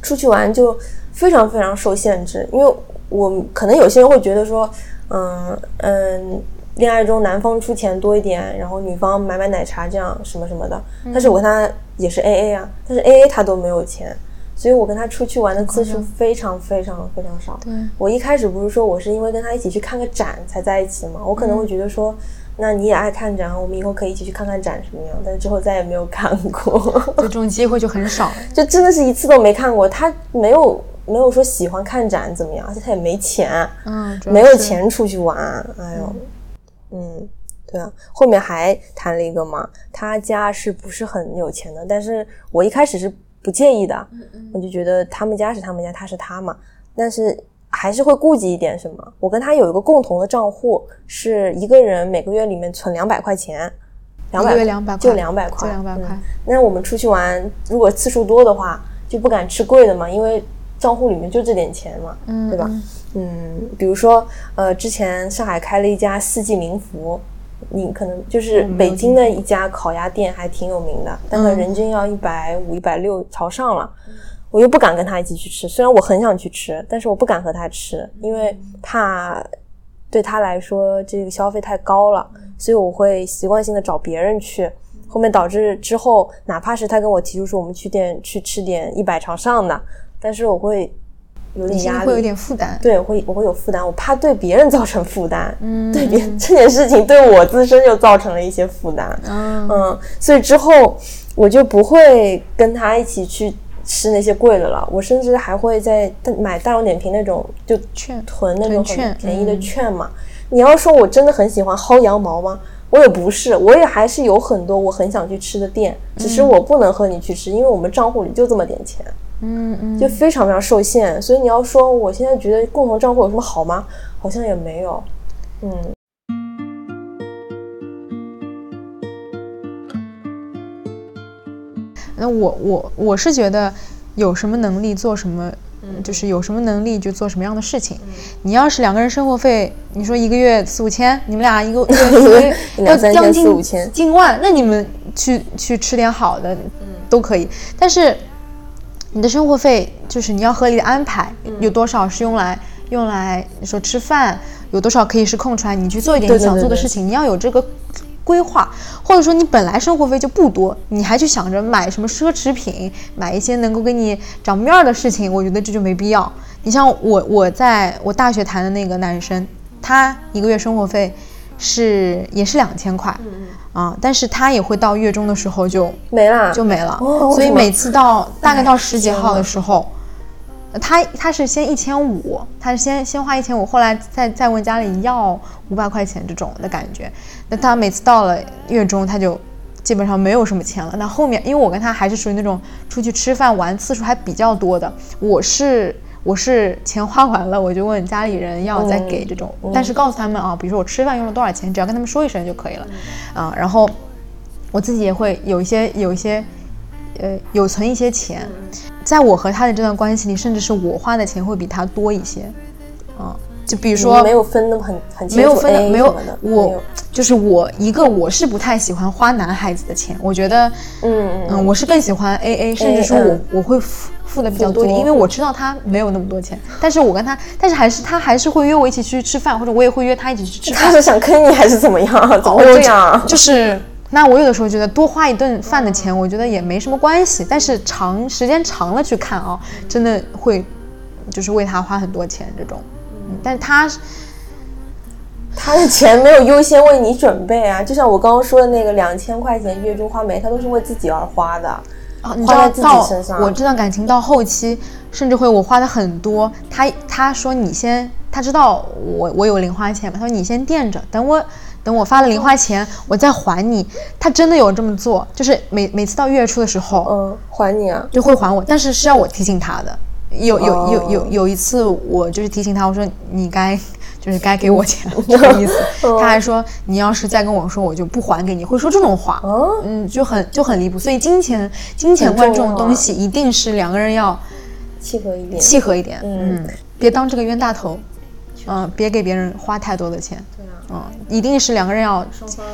出去玩就非常非常受限制，因为我可能有些人会觉得说，嗯嗯，恋爱中男方出钱多一点，然后女方买买奶茶这样什么什么的，但是我跟他也是 A A 啊，但是 A A 他都没有钱。所以我跟他出去玩的次数非常非常非常少。对，我一开始不是说我是因为跟他一起去看个展才在一起嘛，我可能会觉得说，那你也爱看展，我们以后可以一起去看看展什么样，但是之后再也没有看过。就这种机会就很少。就真的是一次都没看过。他没有没有说喜欢看展怎么样，而且他也没钱，嗯，没有钱出去玩。哎呦，嗯，对啊。后面还谈了一个嘛，他家是不是很有钱的？但是我一开始是不介意的，我就觉得他们家是他们家，他是他嘛。但是还是会顾及一点什么。我跟他有一个共同的账户，是一个人每个月里面存两百块钱，两百一个月200块就两百块，就200块。嗯。那我们出去玩，如果次数多的话，就不敢吃贵的嘛，因为账户里面就这点钱嘛，嗯对吧？嗯，比如说，呃，之前上海开了一家四季民福，你可能就是嗯北京的一家烤鸭店，还挺有名的，大概嗯人均要一百五、一百六朝上了。我又不敢跟他一起去吃，虽然我很想去吃，但是我不敢和他吃，因为怕对他来说这个消费太高了，所以我会习惯性的找别人去。后面导致之后，哪怕是他跟我提出说我们去店去吃点一百朝上的，但是我会有点压力，会有点负担。对，我会我会有负担，我怕对别人造成负担，嗯，对别这件事情对我自身就造成了一些负担，嗯嗯，所以之后我就不会跟他一起去吃那些贵的了，我甚至还会在买大众点评那种就券囤那种很便宜的嗯券嘛。你要说我真的很喜欢薅羊毛吗？我也不是，我也还是有很多我很想去吃的店，只是我不能和你去吃，因为我们账户里就这么点钱。嗯嗯，就非常非常受限。所以你要说我现在觉得共同账户有什么好吗？好像也没有。嗯，那我我我是觉得有什么能力做什么，就是有什么能力就做什么样的事情。你要是两个人生活费，你说一个月四五千，你们俩一个月 一个月要将近四五千近万，那你们去去吃点好的都可以。但是你的生活费就是你要合理的安排，有多少是用来用来你说吃饭，有多少可以是空出来，你去做一点你想做的事情，你要有这个规划，或者说你本来生活费就不多，你还去想着买什么奢侈品，买一些能够给你长面儿的事情，我觉得这就没必要。你像我，我在我大学谈的那个男生，他一个月生活费是也是两千块，啊，但是他也会到月中的时候就没了，就没了，所以每次到大概到十几号的时候，呃他他是先一千五，他是先先花一千五，后来再再问家里要五百块钱这种的感觉。那他每次到了月中，他就基本上没有什么钱了。那后面，因为我跟他还是属于那种出去吃饭玩次数还比较多的，我是。我是钱花完了，我就问家里人要再给这种，但是告诉他们啊，比如说我吃饭用了多少钱，只要跟他们说一声就可以了，啊，然后我自己也会有一些有一些，呃，有存一些钱，在我和他的这段关系里，甚至是我花的钱会比他多一些，啊，就比如说没有分那么很很清楚，没有分的没有的，我有就是我一个我是不太喜欢花男孩子的钱，我觉得，嗯嗯嗯，我是更喜欢 A A，甚至说我嗯我会付付的比较多一点，因为我知道他没有那么多钱，但是我跟他，但是还是他还是会约我一起去吃饭，或者我也会约他一起去吃饭，他是想坑你还是怎么样？怎么会这样？啊就是。那我有的时候觉得多花一顿饭的钱，我觉得也没什么关系。但是长时间长了去看啊，真的会，就是为他花很多钱这种。嗯，但是他他的钱没有优先为你准备啊，就像我刚刚说的那个两千块钱月中花没，他都是为自己而花的，啊，你知道花在自己到身上。我这段感情到后期，甚至会我花的很多。他他说你先，他知道我我有零花钱嘛，他说你先垫着，等我等我发了零花钱，我再还你。他真的有这么做，就是每每次到月初的时候，嗯，还你啊，就会还我，但是是要我提醒他的。有有有哦有有一次，我就是提醒他，我说你该就是该给我钱，这个意思。他还说你要是再跟我说，我就不还给你，会说这种话。哦嗯，就很就很离谱。所以金钱金钱观这种东西，一定是两个人要契合一点。契合一点。嗯嗯，别当这个冤大头。嗯，别给别人花太多的钱。对啊，嗯，一定是两个人要，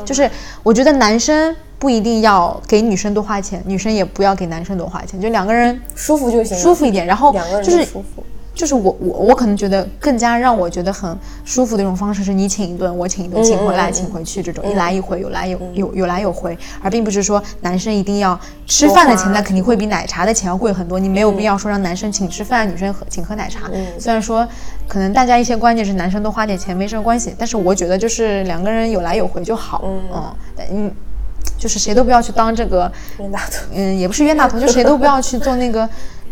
就是我觉得男生不一定要给女生多花钱，女生也不要给男生多花钱，就两个人舒服就行，舒服一点。然后两个人就是都舒服。就是我我我可能觉得更加让我觉得很舒服的一种方式是你请一顿，我请一顿，请回来请回去这种一来一回，有来有有有来有回，而并不是说男生一定要吃饭的钱，那肯定会比奶茶的钱要贵很多。你没有必要说让男生请吃饭，女生喝请喝奶茶。虽然说可能大家一些观念是男生多花点钱没什么关系，但是我觉得就是两个人有来有回就好。嗯但嗯，就是谁都不要去当这个冤大头。嗯，也不是冤大头，就谁都不要去做那个，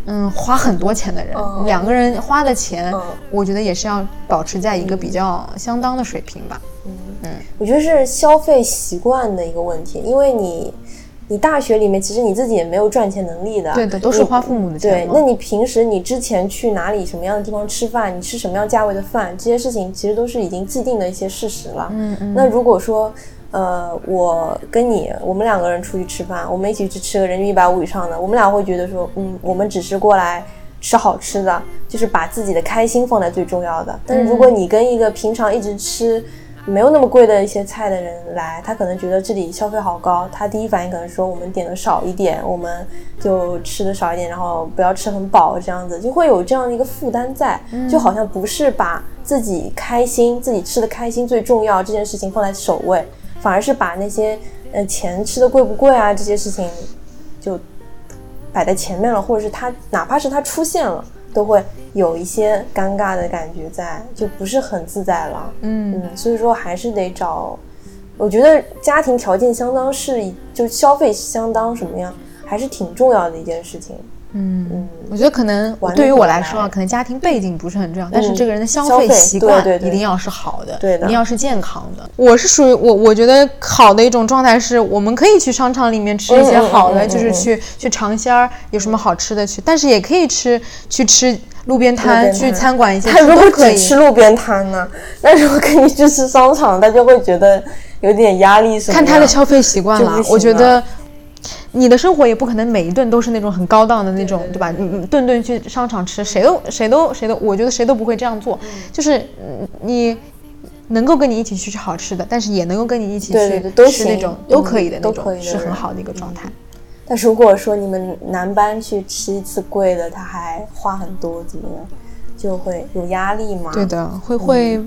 嗯，花很多钱的人。两个人花的钱，嗯我觉得也是要保持在一个比较相当的水平吧。嗯嗯我觉得是消费习惯的一个问题，因为你，你大学里面其实你自己也没有赚钱能力的，对的，都是花父母的钱对，那你平时你之前去哪里什么样的地方吃饭，你吃什么样价位的饭，这些事情其实都是已经既定的一些事实了。嗯嗯那如果说，呃，我跟你，我们两个人出去吃饭，我们一起去吃个人均一百五以上的，我们俩会觉得说，嗯，我们只是过来吃好吃的，就是把自己的开心放在最重要的。但是如果你跟一个平常一直吃没有那么贵的一些菜的人来，他可能觉得这里消费好高，他第一反应可能说我们点的少一点，我们就吃的少一点，然后不要吃很饱，这样子就会有这样的一个负担在，就好像不是把自己开心、自己吃的开心最重要这件事情放在首位，反而是把那些呃钱吃的贵不贵啊这些事情就摆在前面了，或者是他哪怕是他出现了，都会有一些尴尬的感觉在，就不是很自在了。嗯嗯，所以说还是得找，我觉得家庭条件相当是就消费相当什么样，还是挺重要的一件事情。嗯嗯，我觉得可能对于我来来说啊，可能家庭背景不是很重要，但是嗯这个人的消消费习惯一定要是好的，对的一定要是健康的。我是属于我，我觉得好的一种状态是，我们可以去商场里面吃一些好的，就是去去尝鲜儿，有什么好吃的去，但是也可以吃去吃路边摊，去餐馆一些他如果可以。只吃路边摊呢，那如果跟你去吃商场，他就会觉得有点压力什么看他的消费习惯了我觉得。你的生活也不可能每一顿都是那种很高档的那种，对吧？嗯嗯，顿顿去商场吃，谁都谁都谁都，我觉得谁都不会这样做。就是嗯你能够跟你一起去吃好吃的，但是也能够跟你一起去吃那种嗯都可以的那都种，可以的是很好的一个状态。但是如果说你们男班去吃一次贵的，他还花很多，怎么样？就会有压力嘛？对的，会会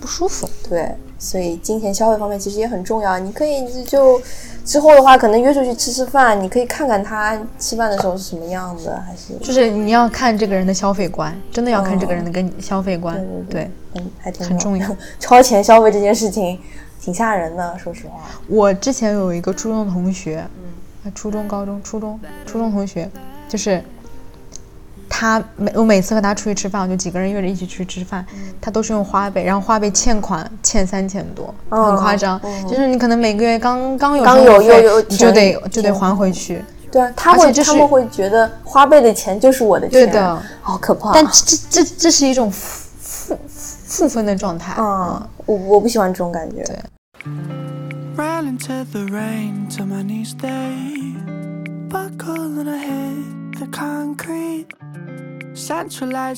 不舒服。对，所以金钱消费方面其实也很重要。你可以就之后的话，可能约出去吃吃饭，你可以看看他吃饭的时候是什么样的，还是就是你要看这个人的消费观，真的要看这个人的跟消费观。对对对，嗯还挺很重要。超前消费这件事情挺吓人的，说实话。我之前有一个初中同学，嗯，初中、高中、初中、初中同学，就是他每我每次和他出去吃饭，我就几个人约着一起去吃饭，他都是用花呗，然后花呗欠款欠三千多，哦很夸张。嗯就是你可能每个月刚刚有刚有又有你就得就得还回去。对啊，他会他们会觉得花呗的钱就是我的钱，对的，好可怕。但这这这这是一种负负负分的状态。啊，我我不喜欢这种感觉。对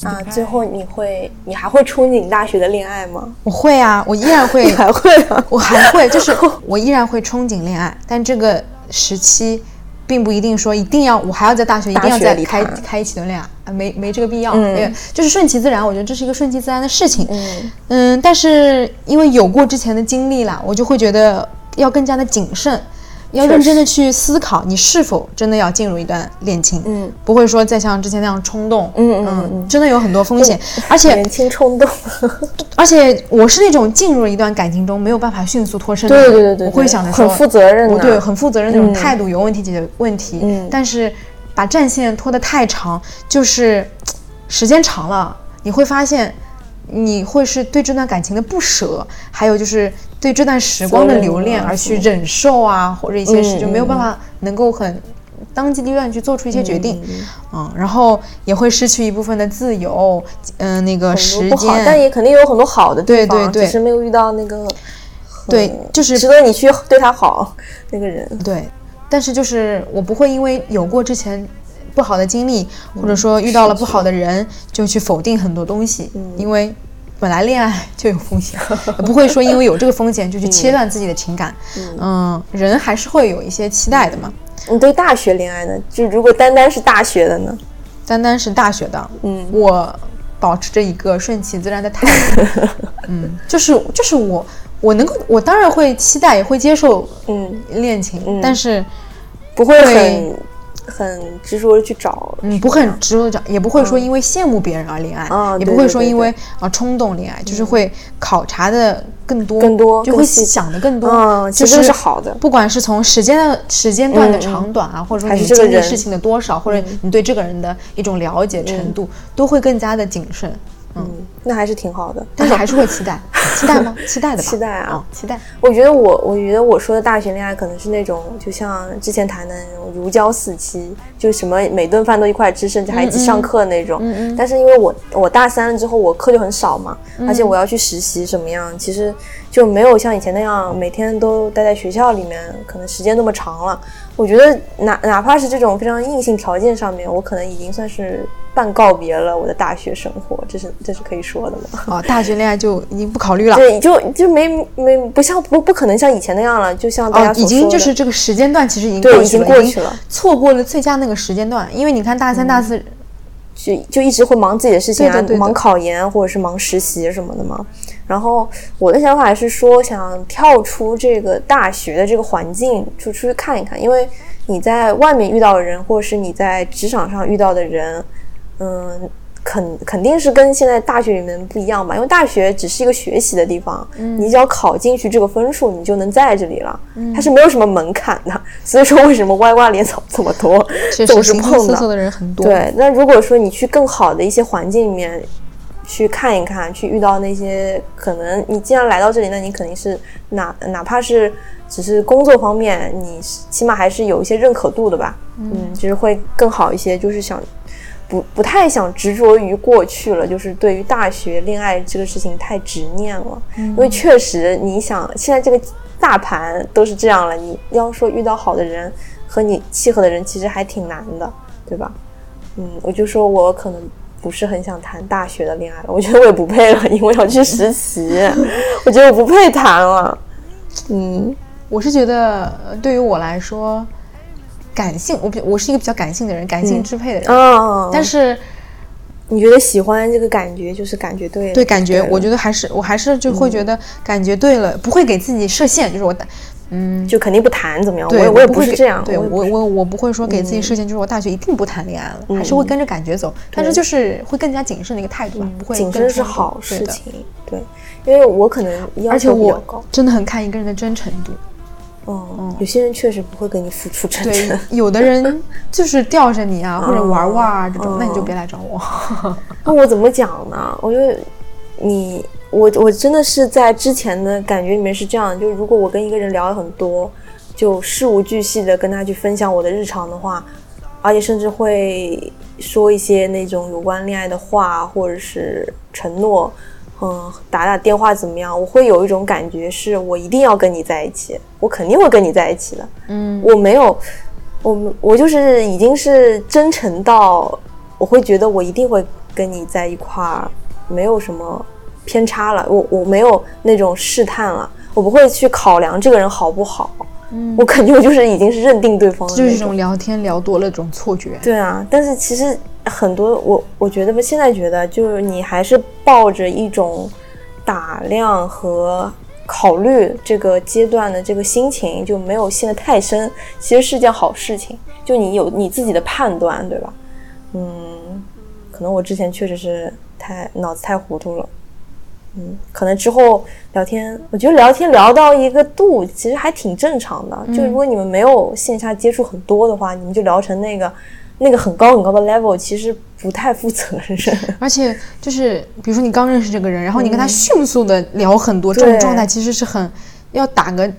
啊最.后你会，你还会憧憬大学的恋爱吗？我会啊，我依然会 你还会啊？我还会，就是我依然会憧憬恋爱，但这个时期，并不一定说一定要我还要在大学一定要再开谈开一起段恋爱啊，没没这个必要，嗯也就是顺其自然，我觉得这是一个顺其自然的事情。嗯嗯，但是因为有过之前的经历啦，我就会觉得要更加的谨慎，要认真的去思考你是否真的要进入一段恋情，嗯，不会说再像之前那样冲动，嗯嗯嗯真的有很多风险，而且年轻冲动，而且我是那种进入了一段感情中没有办法迅速脱身的人，对对对对，我会想着说很负责任对很负责任那种嗯。态度，有问题解决问题。嗯。但是把战线拖得太长，就是时间长了，你会发现你会是对这段感情的不舍，还有就是对这段时光的留恋而去忍受啊，或者一些事嗯就没有办法能够很。当机立断去做出一些决定，嗯然后也会失去一部分的自由，嗯、那个时间但，也肯定有很多好的地对方，对对只是没有遇到那个对，就是值得你去对他好那个人。对，但是就是我不会因为有过之前不好的经历，或者说遇到了不好的人，就去否定很多东西，因为本来恋爱就有风险，也 不会说因为有这个风险就去切断自己的情感。嗯，人还是会有一些期待的嘛。你对大学恋爱呢？就如果单单是大学的呢？单单是大学的，嗯我保持着一个顺其自然的态度，嗯，就是就是我我能够，我当然会期待，也会接受嗯，恋情，嗯但是不会很很执着的去找。嗯，不会很执着的找，也不会说因为羡慕别人而恋爱，也不会说因为啊冲动恋爱，就是会考察的更多，更多就会想的更多，嗯其实就是是好的。不管是从时间的时间段的长短啊，或者说你经历事情的多少，或者你对这个人的一种了解程度，都会更加的谨慎。嗯，那还是挺好的。但是还是会期待，期待吗？期待的吧，期待啊哦期待。我觉得我，我觉得我说的大学恋爱可能是那种，就像之前谈的那种如胶似漆，就什么每顿饭都一块吃，甚至还一起上课那种。嗯嗯但是因为我我大三了之后，我课就很少嘛，嗯而且我要去实习什么样，其实就没有像以前那样每天都待在学校里面，可能时间那么长了。我觉得哪哪怕是这种非常硬性条件上面，我可能已经算是半告别了我的大学生活，这是这是可以说的吗？哦，大学恋爱就已经不考虑了。对，就就没没不像不不可能像以前那样了，就像大家哦，已经就是这个时间段，其实已经对已经过去了错过了最佳那个时间段。因为你看大三、大四，就就一直会忙自己的事情啊，对的对忙考研或者是忙实习什么的嘛。然后我的想法是说，想跳出这个大学的这个环境，出出去看一看，因为你在外面遇到的人，或者是你在职场上遇到的人，嗯。肯肯定是跟现在大学里面不一样吧，因为大学只是一个学习的地方，嗯你只要考进去这个分数，你就能在这里了，它是没有什么门槛的。所以说，为什么歪瓜裂枣这么多，确总是碰到的人很多。，对，那如果说你去更好的一些环境里面去看一看，去遇到那些可能你既然来到这里，那你肯定是哪哪怕是只是工作方面，你是起码还是有一些认可度的吧，嗯，就是会更好一些，就是想。不不太想执着于过去了，就是对于大学恋爱这个事情太执念了，因为确实你想现在这个大盘都是这样了，你要说遇到好的人和你契合的人，其实还挺难的，对吧？嗯，我就说我可能不是很想谈大学的恋爱了，我觉得我也不配了，因为要去实习，我觉得我不配谈了。嗯，我是觉得呃对于我来说，感性，我比我是一个比较感性的人，感性支配的人。哦，但是你觉得喜欢这个感觉，就是感觉对了，对感觉，我觉得还是我还是就会觉得感觉对了，不会给自己设限，就是我的嗯。就肯定不谈怎么样？我对，也我也不会这样，对我我我我不会说给自己设限，就是我大学一定不谈恋爱了，还是会跟着感觉走，但是就是会更加谨慎的一个态度吧，不会谨慎是好事情，对，因为我可能要而且求比较我高，真的很看一个人的真诚度。嗯，有些人确实不会跟你付出真对诚。，有的人就是吊着你啊，或者玩玩啊这种，那你就嗯别来找我。那我怎么讲呢？我觉得你，我我真的是在之前的感觉里面是这样，就如果我跟一个人聊了很多，就事无巨细的跟他去分享我的日常的话，而且甚至会说一些那种有关恋爱的话，或者是承诺，嗯，打打电话怎么样？我会有一种感觉，是我一定要跟你在一起，我肯定会跟你在一起的。嗯，我没有，我我就是已经是真诚到，我会觉得我一定会跟你在一块儿，没有什么偏差了。我我没有那种试探了，我不会去考量这个人好不好。嗯，我肯定我就是已经是认定对方了就是这种聊天聊多了这种错觉。对啊，但是其实很多我我觉得吧，现在觉得就是你还是抱着一种打量和考虑这个阶段的这个心情，就没有陷得太深，其实是件好事情。就你有你自己的判断，对吧？嗯，可能我之前确实是太脑子太糊涂了。嗯，可能之后聊天，我觉得聊天聊到一个度，其实还挺正常的。就如果你们没有线下接触很多的话，你们就聊成那个那个很高很高的 level，其实不太负责任。而且就是，比如说你刚认识这个人，然后你跟他迅速的聊很多，这种状态其实是很要打个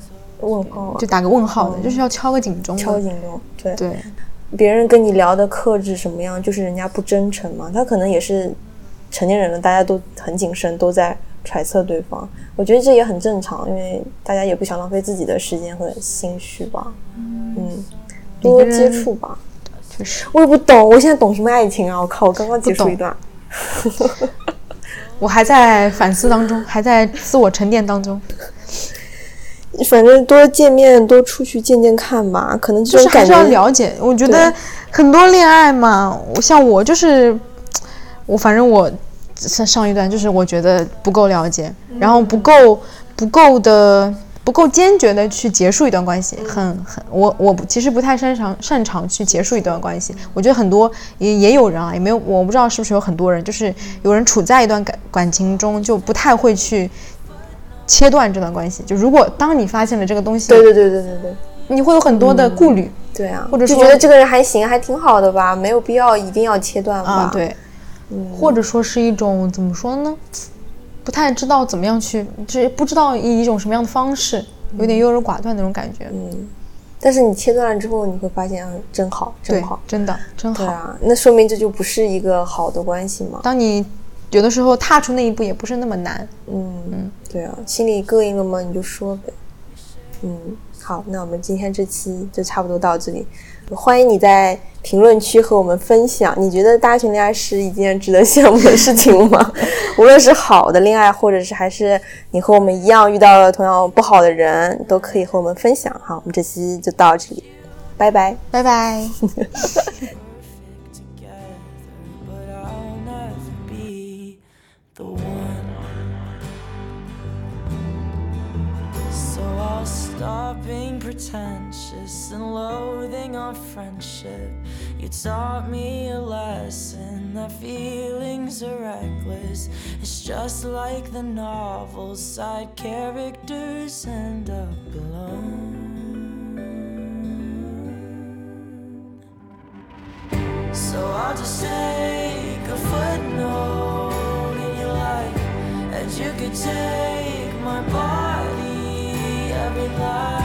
问号啊就打个问号的，就是要敲个警钟的。敲警钟，对，对，别人跟你聊的克制什么样，就是人家不真诚嘛。他可能也是成年人了，大家都很谨慎，都在揣测对方。我觉得这也很正常，因为大家也不想浪费自己的时间和心绪吧。嗯，多接触吧。我也不懂，我现在懂什么爱情啊！我靠，我刚刚结束一段。我还在反思当中，还在自我沉淀当中，反正多见面，多出去见见看吧。可能就是还是要了解。我觉得很多恋爱嘛，我像我就是，我反正我上上一段就是我觉得不够了解，然后不够不够的。不够坚决的去结束一段关系，很很我我其实不太擅长擅长去结束一段关系。我觉得很多也也有人啊，也没有我不知道是不是有很多人，就是有人处在一段感感情中就不太会去切断这段关系。就如果当你发现了这个东西，对对对对对对。你会有很多的顾虑。对啊，或者说觉得这个人还行，还挺好的吧，没有必要一定要切断吧。啊，，对，或者说是一种怎么说呢？不不太知道怎么样去，就是不知道以一种什么样的方式，有点优柔寡断那种感觉。嗯，但是你切断了之后，你会发现，啊，真好，真好，，真的真好。对啊，那说明这就不是一个好的关系嘛。当你有的时候踏出那一步也不是那么难。嗯，对啊，心里膈应了吗？你就说呗。嗯，好，那我们今天这期就差不多到这里。欢迎你在评论区和我们分享，你觉得大学恋爱是一件值得羡慕的事情吗？无论是好的恋爱，或者是还是你和我们一样遇到了同样不好的人，都可以和我们分享。好，我们这期就到这里，拜拜。拜拜。Stop being pretentious and loathing our friendship. You taught me a lesson that feelings are reckless. It's just like the novels, side characters end up alone. So I'll just take a footnote in your life, and you could take side.